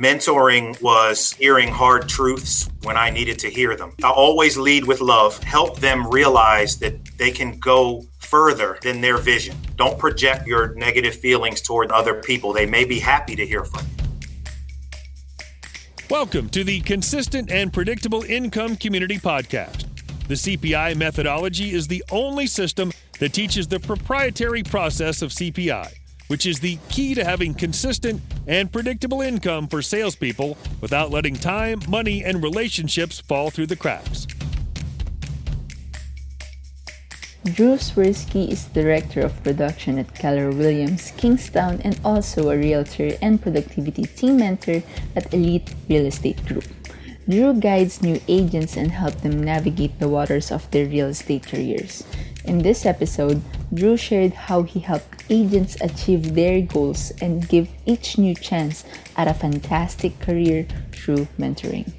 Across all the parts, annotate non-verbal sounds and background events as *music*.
Mentoring was hearing hard truths when I needed to hear them. I always lead with love, help them realize that they can go further than their vision. Don't project your negative feelings toward other people. They may be happy to hear from you. Welcome to the Consistent and Predictable Income Community Podcast. The CPI methodology is the only system that teaches the proprietary process of CPI which is the key to having consistent and predictable income for salespeople without letting time, money, and relationships fall through the cracks. Drew Swirsky is Director of Production at Keller Williams Kingstowne and also a realtor and productivity team mentor at Elite Real Estate Group. Drew guides new agents and helps them navigate the waters of their real estate careers. In this episode, Drew shared how he helped agents achieve their goals and give each new chance at a fantastic career through mentoring.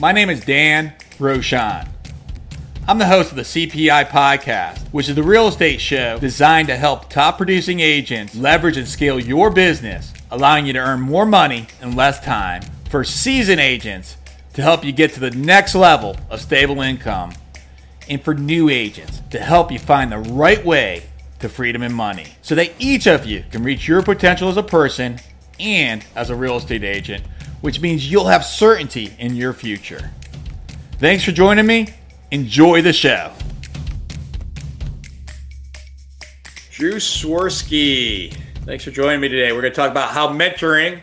My name is Dan Rochon. I'm the host of the CPI podcast, which is the real estate show designed to help top producing agents leverage and scale your business, allowing you to earn more money in less time for seasoned agents to help you get to the next level of stable income, and for new agents to help you find the right way to freedom and money so that each of you can reach your potential as a person and as a real estate agent, which means you'll have certainty in your future. Thanks for joining me. Enjoy the show. Drew Swirsky. Thanks for joining me today. We're going to talk about how mentoring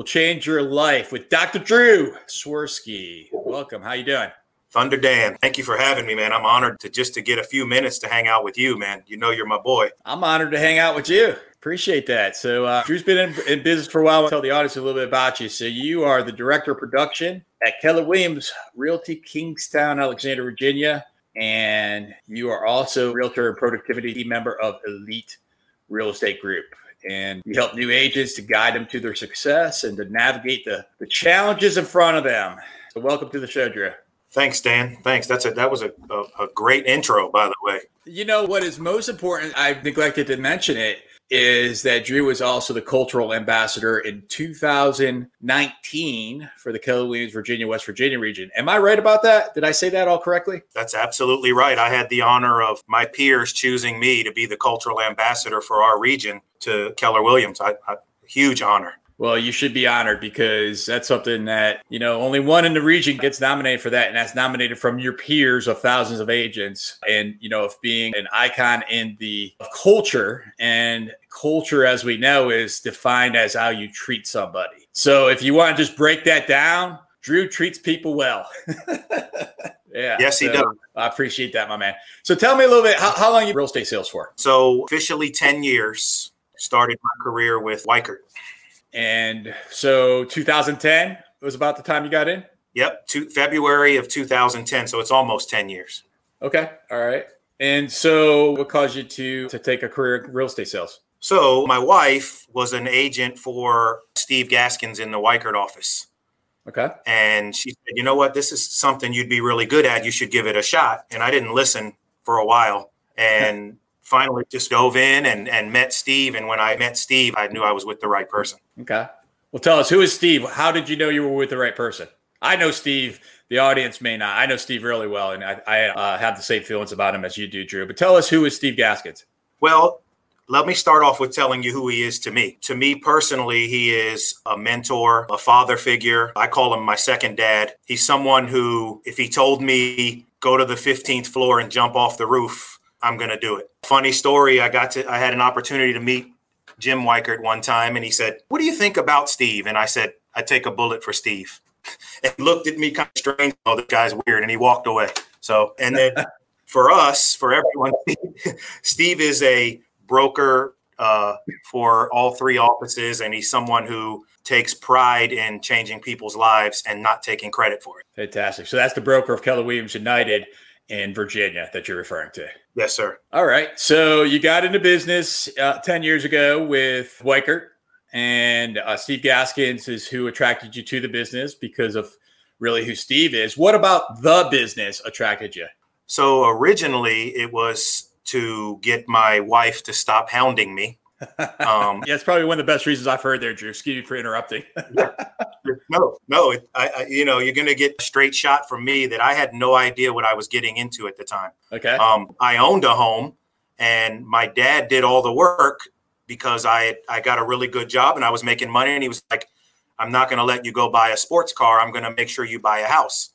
will change your life with Dr. Drew Swirsky. Welcome. How you doing? Thunder Dan, thank you for having me, man. I'm honored to just to get a few minutes to hang out with you, man. You know you're my boy. I'm honored to hang out with you. Appreciate that. So uh, Drew's been in, in, business for a while. I'll tell the audience a little bit about you. So you are the director of production at Keller Williams Realty Kingstowne, Alexandria, Virginia, and you are also realtor and productivity member of Elite Real Estate Group and you help new agents to guide them to their success and to navigate the, the challenges in front of them. So welcome to the show, Drew. Thanks, Dan. Thanks. That's a that was a, a, a great intro, by the way. You know what is most important? I've neglected to mention it is that Drew was also the cultural ambassador in 2019 for the Keller Williams Virginia West Virginia region. Am I right about that? Did I say that all correctly? That's absolutely right. I had the honor of my peers choosing me to be the cultural ambassador for our region to Keller Williams. I, I huge honor. Well, you should be honored because that's something that, you know, only one in the region gets nominated for that. And that's nominated from your peers of thousands of agents. And, you know, of being an icon in the culture. And culture, as we know, is defined as how you treat somebody. So if you want to just break that down, Drew treats people well. *laughs* Yeah. Yes, he so does. I appreciate that, my man. So tell me a little bit, how, how long you real estate sales for? So officially 10 years. Started my career with Weichert. And so 2010 was about the time you got in? Yep, to February of 2010. So it's almost 10 years. Okay. All right. And so what caused you to to take a career in real estate sales? So my wife was an agent for Steve Gaskins in the Weichert office. Okay. And she said, you know what, this is something you'd be really good at. You should give it a shot. And I didn't listen for a while. And finally just dove in and, and met Steve. And when I met Steve, I knew I was with the right person. Okay. Well, tell us who is Steve? How did you know you were with the right person? I know Steve. The audience may not. I know Steve really well, and I, I uh, have the same feelings about him as you do, Drew. But tell us who is Steve Gaskins? Well, let me start off with telling you who he is to me. To me personally, he is a mentor, a father figure. I call him my second dad. He's someone who, if he told me, go to the 15th floor and jump off the roof, I'm going to do it. Funny story. I got to, I had an opportunity to meet Jim Weichert one time and he said, What do you think about Steve? And I said, I take a bullet for Steve. *laughs* And he looked at me kind of strange. Oh, this guy's weird. And he walked away. So, and then *laughs* for us, for everyone, *laughs* Steve is a broker uh, for all three offices. And he's someone who takes pride in changing people's lives and not taking credit for it. Fantastic. So that's the broker of Keller Williams United in Virginia that you're referring to. Yes, sir. All right. So you got into business uh, 10 years ago with Weichert, and uh, Steve Gaskins is who attracted you to the business because of really who Steve is. What about the business attracted you? So originally it was to get my wife to stop hounding me. Um, *laughs* yeah, it's probably one of the best reasons I've heard there, Drew. Excuse me for interrupting. *laughs* no, no, it, I, I, you know, you're going to get a straight shot from me that I had no idea what I was getting into at the time. Okay. Um, I owned a home, and my dad did all the work because I I got a really good job and I was making money, and he was like, "I'm not going to let you go buy a sports car. I'm going to make sure you buy a house."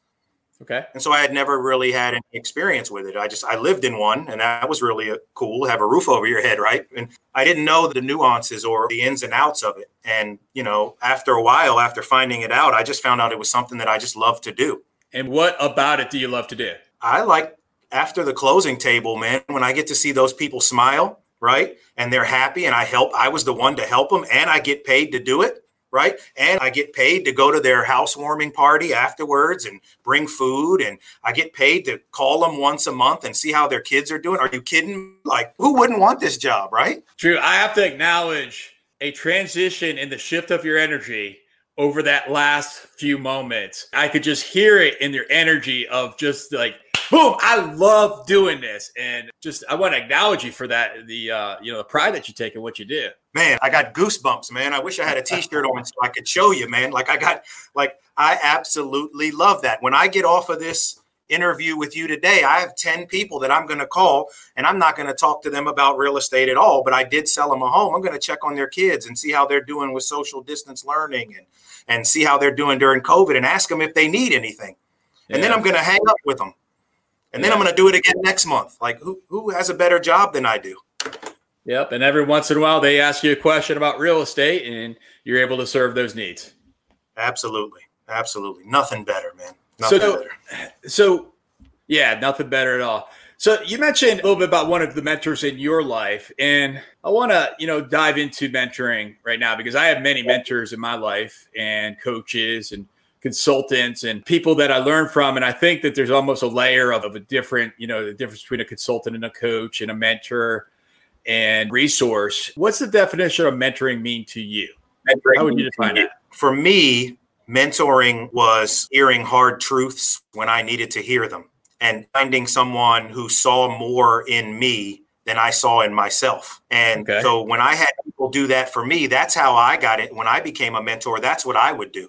Okay. And so I had never really had any experience with it. I just I lived in one, and that was really a, cool. Have a roof over your head, right? And I didn't know the nuances or the ins and outs of it. And you know, after a while, after finding it out, I just found out it was something that I just love to do. And what about it do you love to do? I like after the closing table, man. When I get to see those people smile, right, and they're happy, and I help. I was the one to help them, and I get paid to do it right? And I get paid to go to their housewarming party afterwards and bring food. And I get paid to call them once a month and see how their kids are doing. Are you kidding? Like, who wouldn't want this job, right? True. I have to acknowledge a transition in the shift of your energy over that last few moments. I could just hear it in your energy of just like boom, I love doing this. And just I want to acknowledge you for that, the uh, you know, the pride that you take in what you do. Man, I got goosebumps, man. I wish I had a t-shirt on so I could show you, man. Like I got like I absolutely love that. When I get off of this interview with you today, I have 10 people that I'm going to call and I'm not going to talk to them about real estate at all, but I did sell them a home. I'm going to check on their kids and see how they're doing with social distance learning and and see how they're doing during COVID and ask them if they need anything. And yeah. then I'm going to hang up with them and then I'm going to do it again next month. Like who who has a better job than I do? Yep. And every once in a while, they ask you a question about real estate, and you're able to serve those needs. Absolutely, absolutely. Nothing better, man. Nothing so, better. So, yeah, nothing better at all. So you mentioned a little bit about one of the mentors in your life, and I want to, you know, dive into mentoring right now because I have many mentors in my life and coaches and consultants and people that I learn from. And I think that there's almost a layer of, of a different, you know, the difference between a consultant and a coach and a mentor and resource. What's the definition of mentoring mean to you? Mentoring How would you define it? For me, mentoring was hearing hard truths when I needed to hear them and finding someone who saw more in me than I saw in myself. And okay. so when I had people do that for me, that's how I got it. When I became a mentor, that's what I would do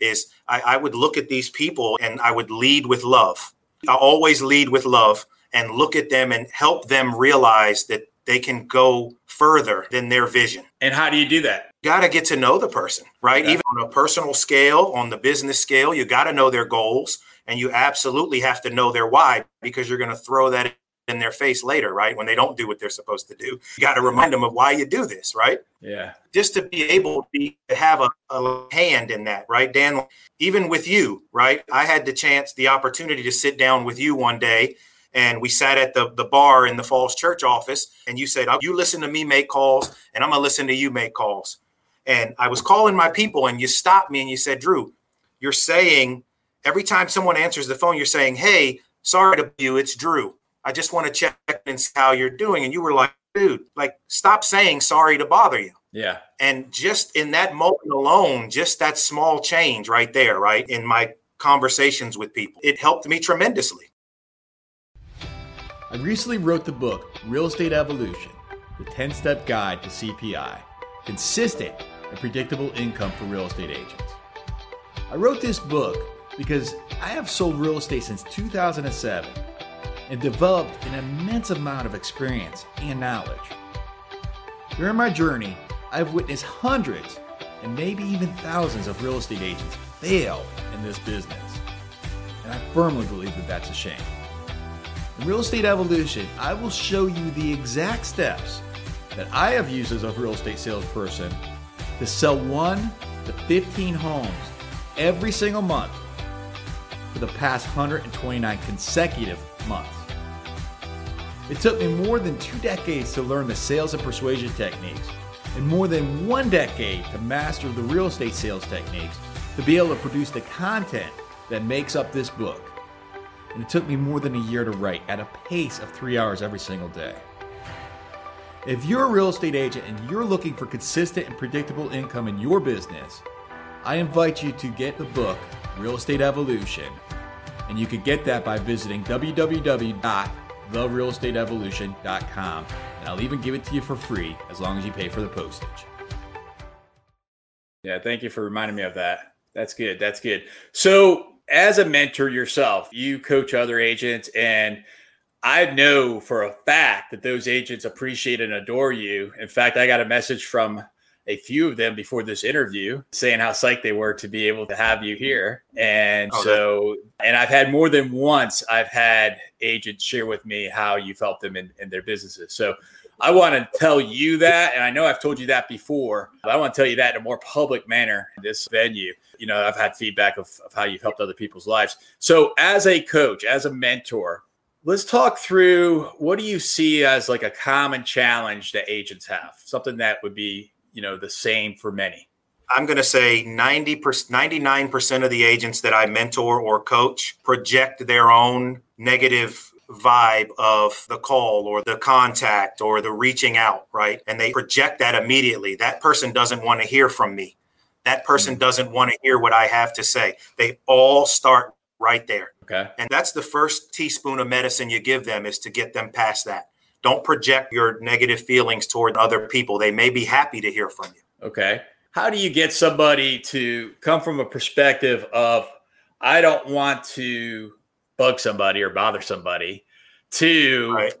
is I, I would look at these people and I would lead with love. I always lead with love and look at them and help them realize that they can go further than their vision. And how do you do that? You got to get to know the person, right? Okay. Even on a personal scale, on the business scale, you got to know their goals and you absolutely have to know their why because you're going to throw that in their face later, right? When they don't do what they're supposed to do. You got to remind them of why you do this, right? Yeah. Just to be able to, be, to have a, a hand in that, right? Dan, even with you, right? I had the chance, the opportunity to sit down with you one day and we sat at the, the bar in the Falls Church office and you said, oh, you listen to me make calls and I'm going to listen to you make calls. And I was calling my people and you stopped me and you said, Drew, you're saying every time someone answers the phone, you're saying, hey, sorry to you, it's Drew. I just want to check and see how you're doing. And you were like, dude, like, stop saying sorry to bother you. Yeah. And just in that moment alone, just that small change right there, right, in my conversations with people, it helped me tremendously. I recently wrote the book, Real Estate Evolution The 10 Step Guide to CPI Consistent and Predictable Income for Real Estate Agents. I wrote this book because I have sold real estate since 2007 and developed an immense amount of experience and knowledge. During my journey, I've witnessed hundreds and maybe even thousands of real estate agents fail in this business. And I firmly believe that that's a shame. In Real Estate Evolution, I will show you the exact steps that I have used as a real estate salesperson to sell 1 to 15 homes every single month for the past 129 consecutive months. It took me more than two decades to learn the sales and persuasion techniques, and more than one decade to master the real estate sales techniques to be able to produce the content that makes up this book. And it took me more than a year to write at a pace of three hours every single day. If you're a real estate agent and you're looking for consistent and predictable income in your business, I invite you to get the book, Real Estate Evolution. And you can get that by visiting www therealestateevolution.com. and I'll even give it to you for free as long as you pay for the postage. Yeah, thank you for reminding me of that. That's good. That's good. So, as a mentor yourself, you coach other agents, and I know for a fact that those agents appreciate and adore you. In fact, I got a message from a few of them before this interview saying how psyched they were to be able to have you here. And oh, so, and I've had more than once, I've had agents share with me how you've helped them in, in their businesses. So I want to tell you that. And I know I've told you that before, but I want to tell you that in a more public manner in this venue. You know, I've had feedback of, of how you've helped other people's lives. So, as a coach, as a mentor, let's talk through what do you see as like a common challenge that agents have something that would be you know the same for many i'm going to say 90 99% of the agents that i mentor or coach project their own negative vibe of the call or the contact or the reaching out, right? And they project that immediately. That person doesn't want to hear from me. That person mm-hmm. doesn't want to hear what I have to say. They all start right there. Okay. And that's the first teaspoon of medicine you give them is to get them past that. Don't project your negative feelings toward other people. They may be happy to hear from you. Okay. How do you get somebody to come from a perspective of, I don't want to bug somebody or bother somebody to right.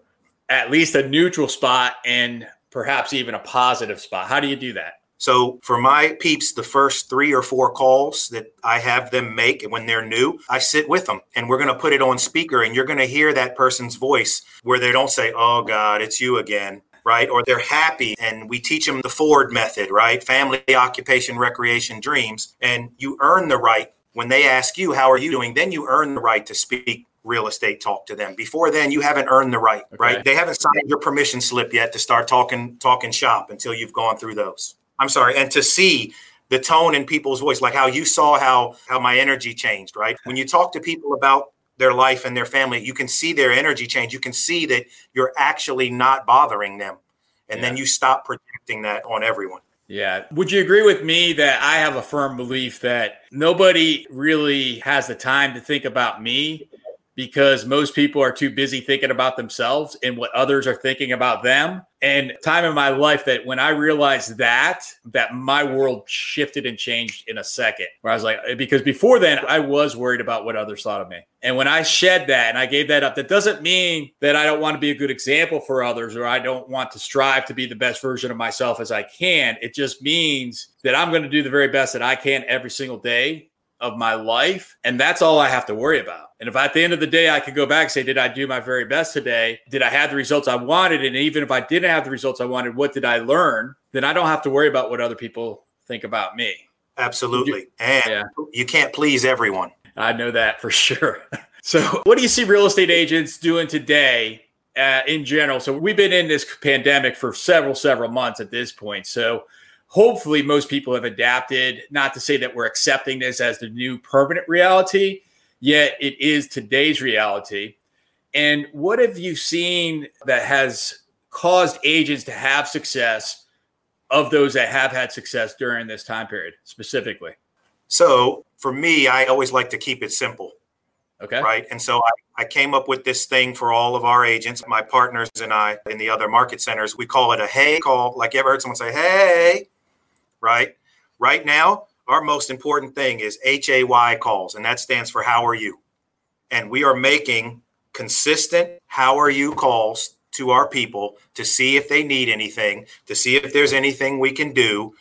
at least a neutral spot and perhaps even a positive spot. How do you do that? So for my peeps, the first three or four calls that I have them make and when they're new, I sit with them and we're going to put it on speaker and you're going to hear that person's voice where they don't say, Oh God, it's you again. Right. Or they're happy and we teach them the Ford method, right? Family, occupation, recreation, dreams. And you earn the right when they ask you, How are you doing? Then you earn the right to speak real estate talk to them. Before then, you haven't earned the right, okay. right? They haven't signed your permission slip yet to start talking talking shop until you've gone through those. I'm sorry, and to see the tone in people's voice, like how you saw how how my energy changed, right? When you talk to people about their life and their family, you can see their energy change. You can see that you're actually not bothering them. And yeah. then you stop projecting that on everyone. Yeah. Would you agree with me that I have a firm belief that nobody really has the time to think about me because most people are too busy thinking about themselves and what others are thinking about them. And time in my life that when I realized that, that my world shifted and changed in a second. Where I was like, because before then I was worried about what others thought of me. And when I shed that and I gave that up, that doesn't mean that I don't want to be a good example for others or I don't want to strive to be the best version of myself as I can. It just means that I'm going to do the very best that I can every single day of my life. And that's all I have to worry about. And if at the end of the day I could go back and say, did I do my very best today? Did I have the results I wanted? And even if I didn't have the results I wanted, what did I learn? Then I don't have to worry about what other people think about me. Absolutely. And yeah. you can't please everyone. I know that for sure. *laughs* so, what do you see real estate agents doing today uh, in general? So, we've been in this pandemic for several, several months at this point. So, hopefully most people have adapted not to say that we're accepting this as the new permanent reality yet it is today's reality. And what have you seen that has caused agents to have success of those that have had success during this time period specifically? So for me i always like to keep it simple okay. right? And so I, I came up with this thing for all of our agents my partners and i in the other market centers. We call it a hey call. Like you ever heard someone say hey right? Right now, our most important thing is HAY calls, and that stands for How are you? And we are making consistent How are you calls to our people to see if they need anything, to see if there's anything we can do,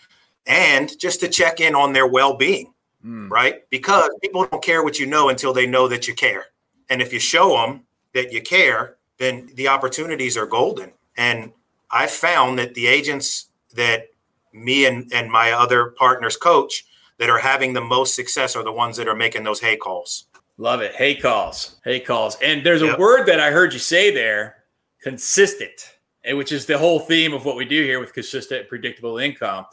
and just to check in on their well being, mm. right? Because people don't care what you know until they know that you care. And if you show them that you care, then the opportunities are golden. And I found that the agents that me and, and my other partners coach that are having the most success are the ones that are making those hay calls. Love it. Hay calls. Hay calls. And there's yep. a word that I heard you say there consistent, eh, which is the whole theme of what we do here with consistent, predictable income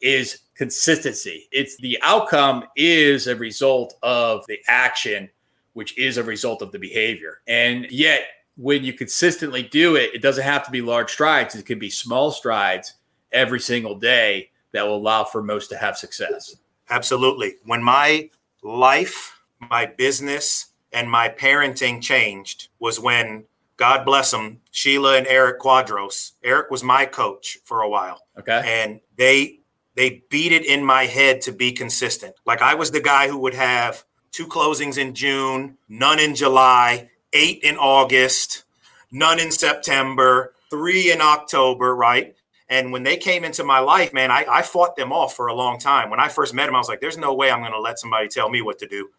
is consistency. It's the outcome is a result of the action, which is a result of the behavior. And yet, when you consistently do it, it doesn't have to be large strides. It can be small strides every single day that will allow for most to have success. Absolutely. When my life, my business, and my parenting changed was when God bless them, Sheila and Eric Quadros. Eric was my coach for a while. Okay. And they they beat it in my head to be consistent. Like I was the guy who would have two closings in June, none in July, eight in August, none in September, three in October, right? And when they came into my life, man, I, I fought them off for a long time. When I first met them, I was like, there's no way I'm going to let somebody tell me what to do,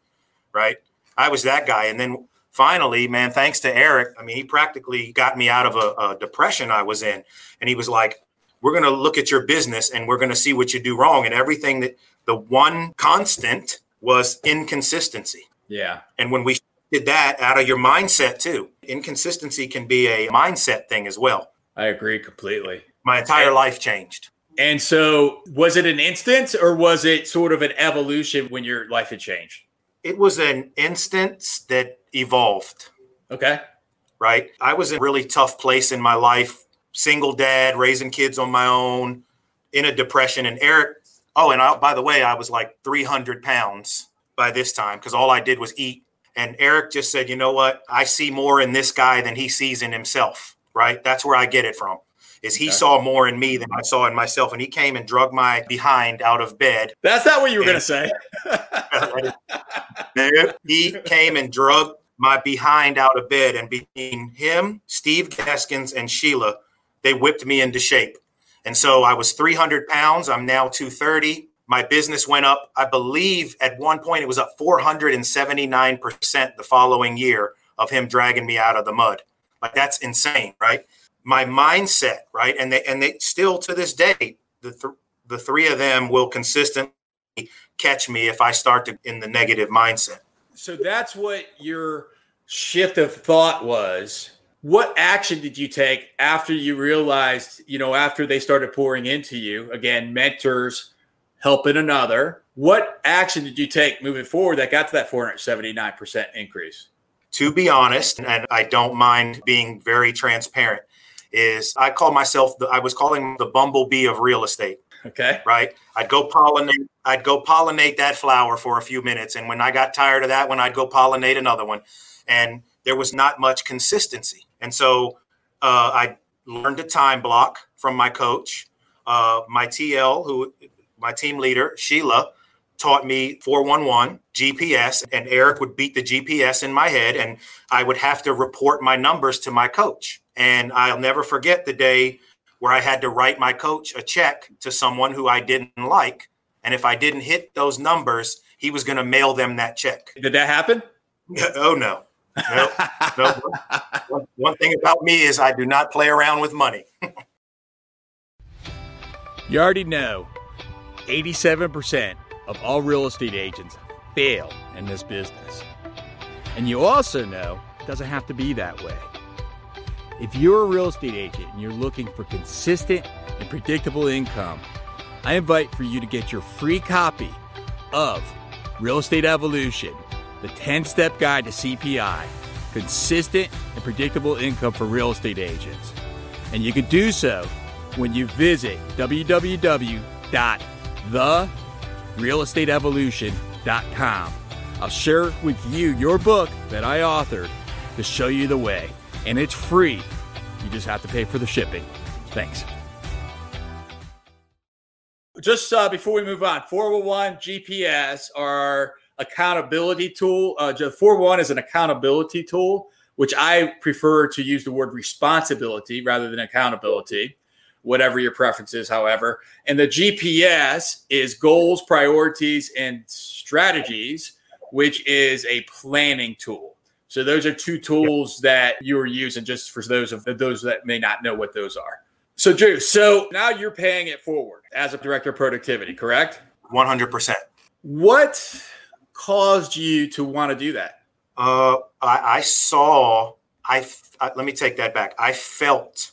right? I was that guy. And then finally, man, thanks to Eric, I mean, he practically got me out of a, a depression I was in. And he was like, we're going to look at your business and we're going to see what you do wrong. And everything that the one constant was inconsistency. Yeah. And when we did that out of your mindset too, inconsistency can be a mindset thing as well. I agree completely. My entire life changed. And so, was it an instance or was it sort of an evolution when your life had changed? It was an instance that evolved. Okay. Right. I was in a really tough place in my life, single dad, raising kids on my own, in a depression. And Eric, oh, and I, by the way, I was like 300 pounds by this time because all I did was eat. And Eric just said, you know what? I see more in this guy than he sees in himself. Right. That's where I get it from is he okay. saw more in me than I saw in myself. And he came and drug my behind out of bed. That's not what you were going to say. *laughs* he came and drug my behind out of bed. And between him, Steve Gaskins, and Sheila, they whipped me into shape. And so I was 300 pounds. I'm now 230. My business went up, I believe at one point it was up 479% the following year of him dragging me out of the mud. Like that's insane, right? My mindset, right? And they and they still to this day, the th- the three of them will consistently catch me if I start to in the negative mindset. So that's what your shift of thought was. What action did you take after you realized, you know, after they started pouring into you? Again, mentors helping another. What action did you take moving forward that got to that 479% increase? To be honest, and I don't mind being very transparent, is I call myself the, I was calling the bumblebee of real estate. Okay. Right. I'd go pollinate. I'd go pollinate that flower for a few minutes, and when I got tired of that one, I'd go pollinate another one, and there was not much consistency. And so uh, I learned a time block from my coach, uh, my TL, who my team leader Sheila taught me 411 GPS, and Eric would beat the GPS in my head, and I would have to report my numbers to my coach. And I'll never forget the day where I had to write my coach a check to someone who I didn't like. And if I didn't hit those numbers, he was going to mail them that check. Did that happen? *laughs* oh, no. No, no. One, one thing about me is I do not play around with money. *laughs* you already know 87% of all real estate agents fail in this business. And you also know it doesn't have to be that way. If you're a real estate agent and you're looking for consistent and predictable income, I invite for you to get your free copy of Real Estate Evolution, the 10 step guide to CPI, consistent and predictable income for real estate agents. And you can do so when you visit www.therealestateevolution.com. I'll share with you your book that I authored to show you the way and it's free. You just have to pay for the shipping. Thanks. Just uh, before we move on, 411 GPS, our accountability tool. Uh, 411 is an accountability tool, which I prefer to use the word responsibility rather than accountability, whatever your preference is, however. And the GPS is goals, priorities, and strategies, which is a planning tool. So those are two tools that you are using just for those of those that may not know what those are. So Drew, so now you're paying it forward as a director of productivity, correct? 100%. What caused you to want to do that? Uh, I, I saw, I, I, let me take that back. I felt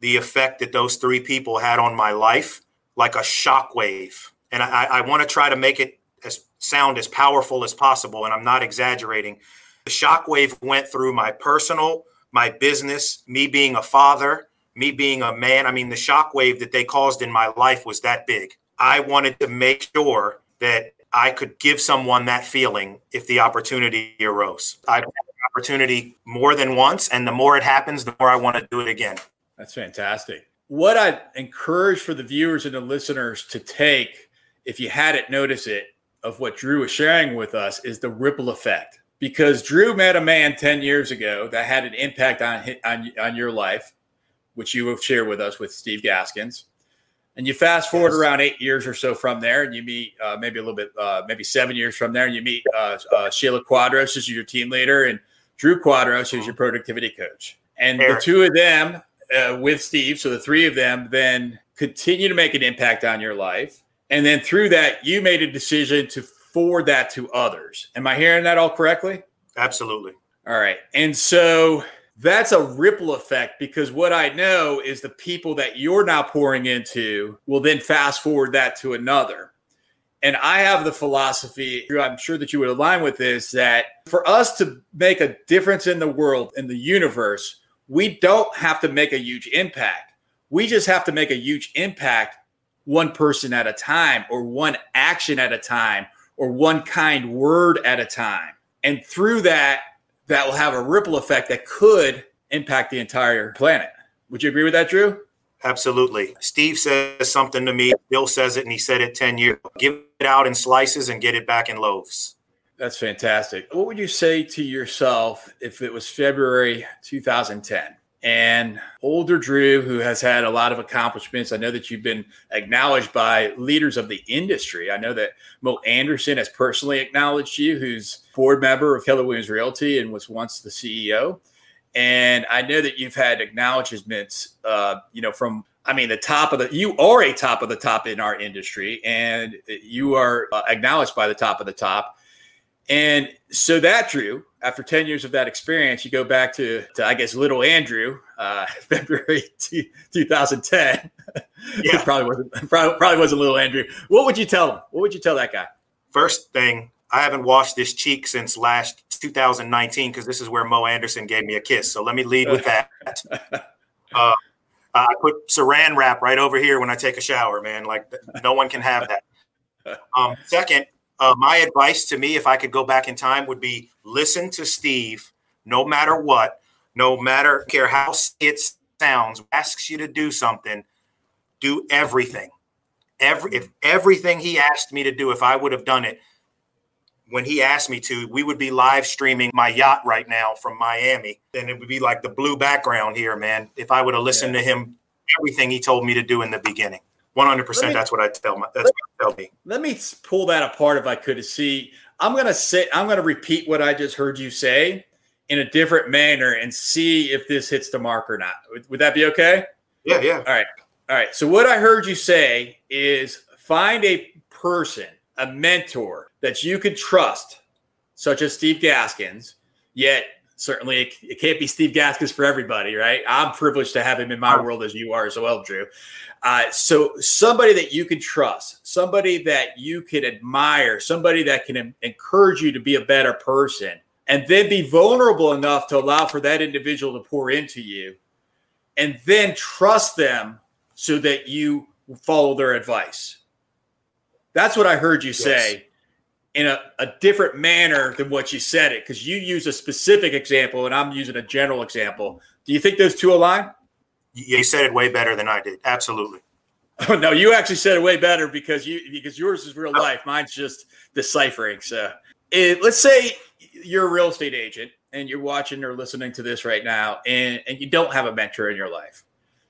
the effect that those three people had on my life like a shockwave. And I, I want to try to make it as sound as powerful as possible. And I'm not exaggerating the shockwave went through my personal, my business, me being a father, me being a man. I mean, the shockwave that they caused in my life was that big. I wanted to make sure that I could give someone that feeling if the opportunity arose. I've had the opportunity more than once. And the more it happens, the more I want to do it again. That's fantastic. What I encourage for the viewers and the listeners to take, if you hadn't noticed it, of what Drew was sharing with us is the ripple effect. Because Drew met a man 10 years ago that had an impact on, on, on your life, which you have shared with us with Steve Gaskins. And you fast forward yes. around eight years or so from there, and you meet uh, maybe a little bit, uh, maybe seven years from there, and you meet uh, uh Sheila Quadros as your team leader and Drew Quadros as your productivity coach. And Eric. the two of them uh, with Steve, so the three of them, then continue to make an impact on your life. And then through that, you made a decision to forward that to others. Am I hearing that all correctly? Absolutely. All right. And so that's a ripple effect because what I know is the people that you're now pouring into will then fast forward that to another. And I have the philosophy, I'm sure that you would align with this, that for us to make a difference in the world, in the universe, we don't have to make a huge impact. We just have to make a huge impact one person at a time, or one action at a time, or one kind word at a time. And through that, that will have a ripple effect that could impact the entire planet. Would you agree with that, Drew? Absolutely. Steve says something to me. Bill says it, and he said it 10 years. Give it out in slices and get it back in loaves. That's fantastic. What would you say to yourself if it was February 2010? And older Drew, who has had a lot of accomplishments. I know that you've been acknowledged by leaders of the industry. I know that Mo Anderson has personally acknowledged you, who's board member of Keller Williams Realty and was once the CEO. And I know that you've had acknowledgments, uh, you know, from I mean, the top of the you are a top of the top in our industry, and you are uh, acknowledged by the top of the top. And so that Drew, after 10 years of that experience, you go back to, to I guess, little Andrew, uh, *laughs* February 2010. *laughs* Yeah. probably wasn't, probably, probably wasn't little Andrew. What would you tell him? What would you tell that guy? First thing, I haven't washed this cheek since last 2019 because this is where Mo Anderson gave me a kiss. So let me lead with *laughs* that. uh, I put saran wrap right over here when I take a shower, man. Like no one can have that. Um, second, uh, my advice to me, if I could go back in time, would be listen to Steve, no matter what, no matter care how it sounds, asks you to do something, do everything. Every if everything he asked me to do, if I would have done it when he asked me to, we would be live streaming my yacht right now from Miami, and it would be like the blue background here, man. If I would have listened yeah. to him, everything he told me to do in the beginning. One hundred percent. That's what I tell my. That's what I tell me. Let me pull that apart if I could to see. I'm gonna say. I'm gonna repeat what I just heard you say in a different manner and see if this hits the mark or not. Would, would that be okay? Yeah. Yeah. All right. All right. So what I heard you say is find a person, a mentor that you could trust, such as Steve Gaskins. Yet certainly it, it, can't be Steve Gaskins for everybody, right? I'm privileged to have him in my world as you are as well, Drew. Uh, so somebody that you can trust, somebody that you can admire, somebody that can encourage you to be a better person, and then be vulnerable enough to allow for that individual to pour into you, and then trust them so that you follow their advice. That's what I heard you say in a, a different manner than what you said it because you use a specific example and I'm using a general example. Do you think those two align? You said it way better than I did. Absolutely. Oh *laughs* no, you actually said it way better because you because yours is real life. Mine's just deciphering. So, it, let's say you're a real estate agent and you're watching or listening to this right now, and and you don't have a mentor in your life,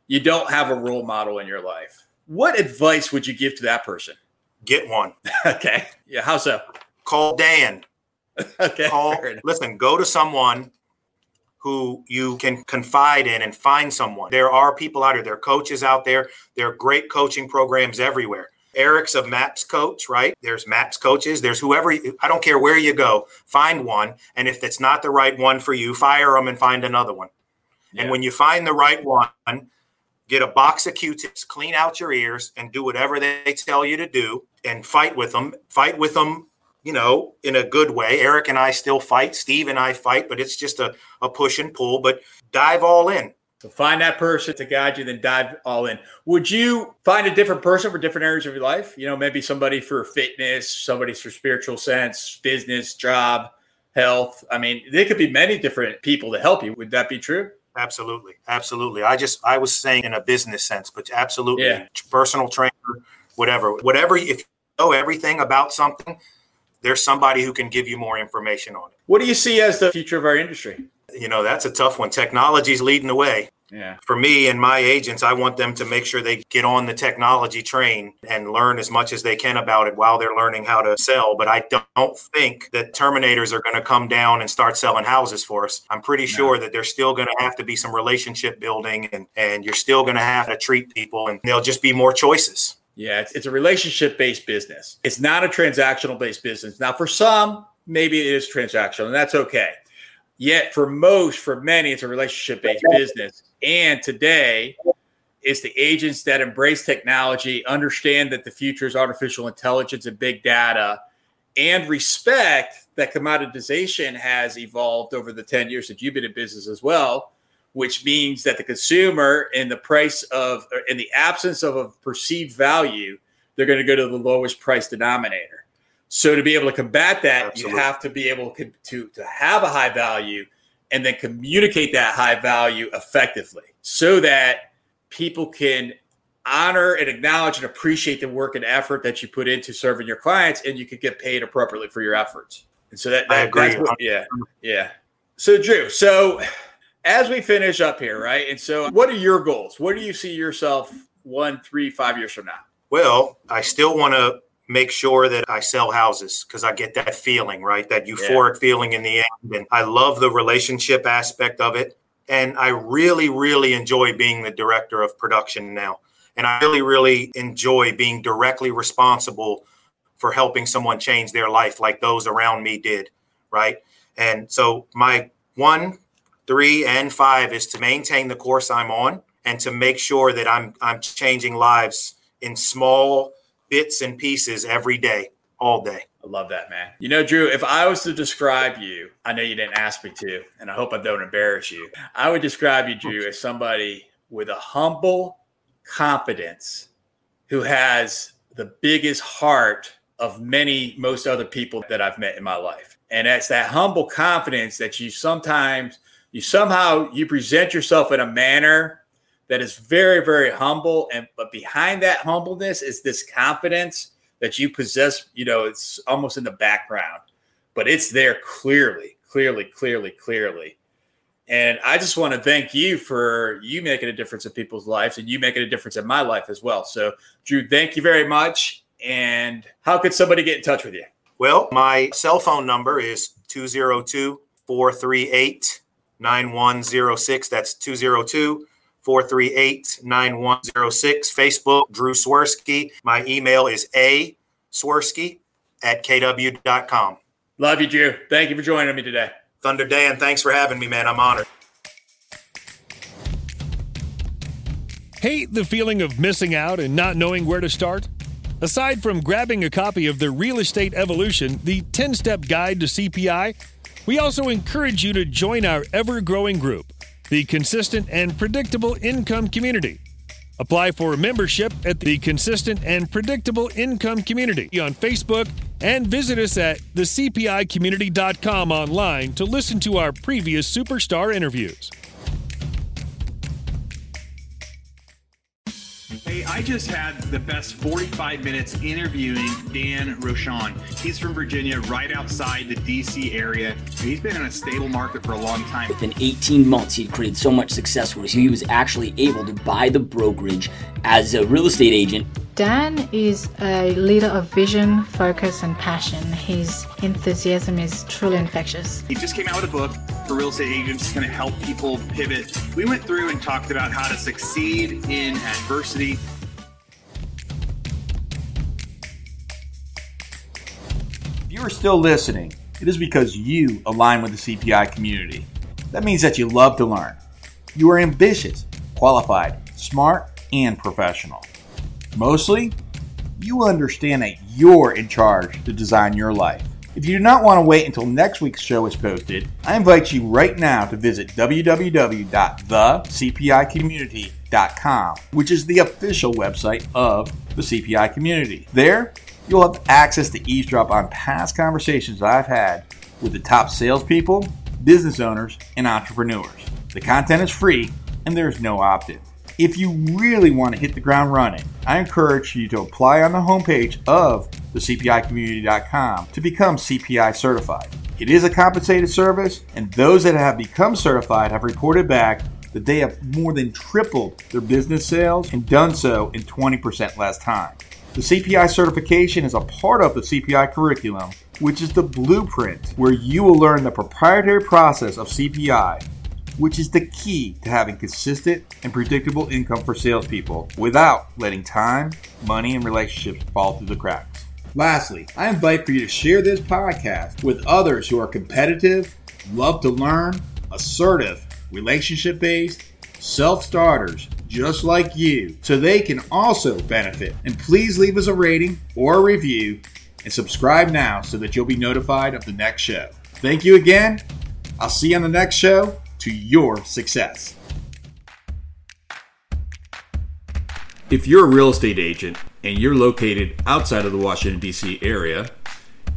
you don't have a role model in your life. What advice would you give to that person? Get one. *laughs* okay. Yeah. How so? Call Dan. *laughs* okay. Call. Listen. Go to someone who you can confide in and find someone. There are people out there. There are coaches out there. There are great coaching programs everywhere. Eric's a MAPS coach, right? There's MAPS coaches. There's whoever, I don't care where you go, find one. And if it's not the right one for you, fire them and find another one. Yeah. And when you find the right one, get a box of Q-tips, clean out your ears, and do whatever they tell you to do, and fight with them. Fight with them, you know, in a good way. Eric and I still fight. Steve and I fight, but it's just a, a push and pull. But dive all in. So find that person to guide you, then dive all in. Would you find a different person for different areas of your life? You know, maybe somebody for fitness, somebody for spiritual sense, business, job. health. I mean, there could be many different people to help you. Would that be true? Absolutely. Absolutely. I just, I was saying in a business sense, but absolutely Yeah. personal trainer, whatever, whatever. If you know everything about something, there's somebody who can give you more information on it. What do you see as the future of our industry? You know, that's a tough one. Technology's leading the way. Yeah. For me and my agents, I want them to make sure they get on the technology train and learn as much as they can about it while they're learning how to sell. But I don't think that Terminators are going to come down and start selling houses for us. I'm pretty sure that there's still going to have to be some relationship building and, and you're still going to have to treat people and there'll just be more choices. Yeah, it's, it's a relationship based business. It's not a transactional based business. Now, for some, maybe it is transactional, and that's okay. Yet, for most, for many, it's a relationship based business. And today, it's the agents that embrace technology, understand that the future is artificial intelligence and big data, and respect that commoditization has evolved over the 10 years that you've been in business as well which means that the consumer in the price of in the absence of a perceived value they're going to go to the lowest price denominator so to be able to combat that Absolutely. you have to be able to, to to have a high value and then communicate that high value effectively so that people can honor and acknowledge and appreciate the work and effort that you put into serving your clients and you could get paid appropriately for your efforts and so that, I that agree. that's what, yeah yeah so drew so as we finish up here, right? And so, what are your goals? What do you see yourself one, three, five years from now? Well, I still want to make sure that I sell houses because I get that feeling, right? That euphoric feeling in the end. And I love the relationship aspect of it. And I really, really enjoy being the director of production now. And I really, really enjoy being directly responsible for helping someone change their life like those around me did, right? And so, my one, three, and five is to maintain the course I'm on and to make sure that I'm I'm changing lives in small bits and pieces every day, all day. I love that, man. You know, Drew, if I was to describe you, I know you didn't ask me to, and I hope I don't embarrass you. I would describe you, Drew, as somebody with a humble confidence who has the biggest heart of many, most other people that I've met in my life. And it's that humble confidence that you sometimes, you somehow, you present yourself in a manner that is very, very humble. And but behind that humbleness is this confidence that you possess. You know, it's almost in the background, but it's there clearly, clearly, clearly, clearly. And I just want to thank you for you making a difference in people's lives and you making a difference in my life as well. So, Drew, thank you very much. And how could somebody get in touch with you? Well, my cell phone number is 202 438 9106. That's 202 438 9106. Facebook, Drew Swirsky. My email is a swirsky at kw.com. Love you, Drew. Thank you for joining me today. Thunder Dan, thanks for having me, man. I'm honored. Hate the feeling of missing out and not knowing where to start? Aside from grabbing a copy of the Real Estate Evolution, the 10 step guide to CPI, we also encourage you to join our ever growing group, the Consistent and Predictable Income Community. Apply for membership at the Consistent and Predictable Income Community on Facebook and visit us at thecpicommunity.com online to listen to our previous superstar interviews. Hey, I just had the best 45 minutes interviewing Dan Rochon. He's from Virginia, right outside the DC area. He's been in a stable market for a long time. Within 18 months, he'd created so much success for us. He was actually able to buy the brokerage as a real estate agent. Dan is a leader of vision, focus, and passion. His enthusiasm is truly infectious. He just came out with a book for real estate agents, is going to help people pivot. We went through and talked about how to succeed in adversity. If you are still listening, it is because you align with the CPI community. That means that you love to learn. You are ambitious, qualified, smart, and professional. Mostly, you understand that you're in charge to design your life. If you do not want to wait until next week's show is posted, I invite you right now to visit www.thecpicommunity.com, which is the official website of the CPI community. There, you'll have access to eavesdrop on past conversations I've had with the top salespeople, business owners, and entrepreneurs. The content is free and there is no opt in. If you really want to hit the ground running, I encourage you to apply on the homepage of thecpicommunity.com to become CPI certified. It is a compensated service, and those that have become certified have reported back that they have more than tripled their business sales and done so in 20% less time. The CPI certification is a part of the CPI curriculum, which is the blueprint where you will learn the proprietary process of CPI which is the key to having consistent and predictable income for salespeople without letting time, money, and relationships fall through the cracks. Lastly, I invite for you to share this podcast with others who are competitive, love to learn, assertive, relationship based, self starters just like you, so they can also benefit. And please leave us a rating or a review and subscribe now so that you'll be notified of the next show. Thank you again. I'll see you on the next show to your success. If you're a real estate agent and you're located outside of the Washington, D.C. area,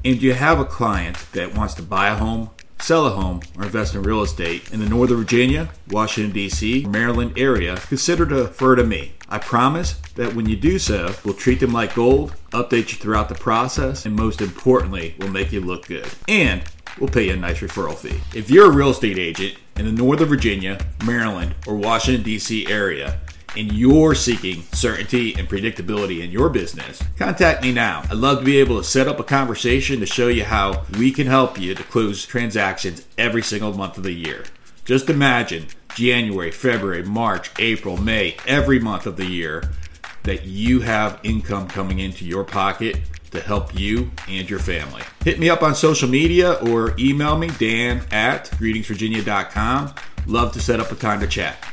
and you have a client that wants to buy a home, sell a home, or invest in real estate in the Northern Virginia, Washington, D.C., Maryland area, consider to refer to me. I promise that when you do so, we'll treat them like gold, update you throughout the process, and most importantly, we'll make you look good. And we'll pay you a nice referral fee. If you're a real estate agent in the Northern Virginia, Maryland, or Washington, D.C. area, and you're seeking certainty and predictability in your business, contact me now. I'd love to be able to set up a conversation to show you how we can help you to close transactions every single month of the year. Just imagine January, February, March, April, May, every month of the year that you have income coming into your pocket to help you and your family. Hit me up on social media or email me, dan at greetingsvirginia.com. Love to set up a time to chat.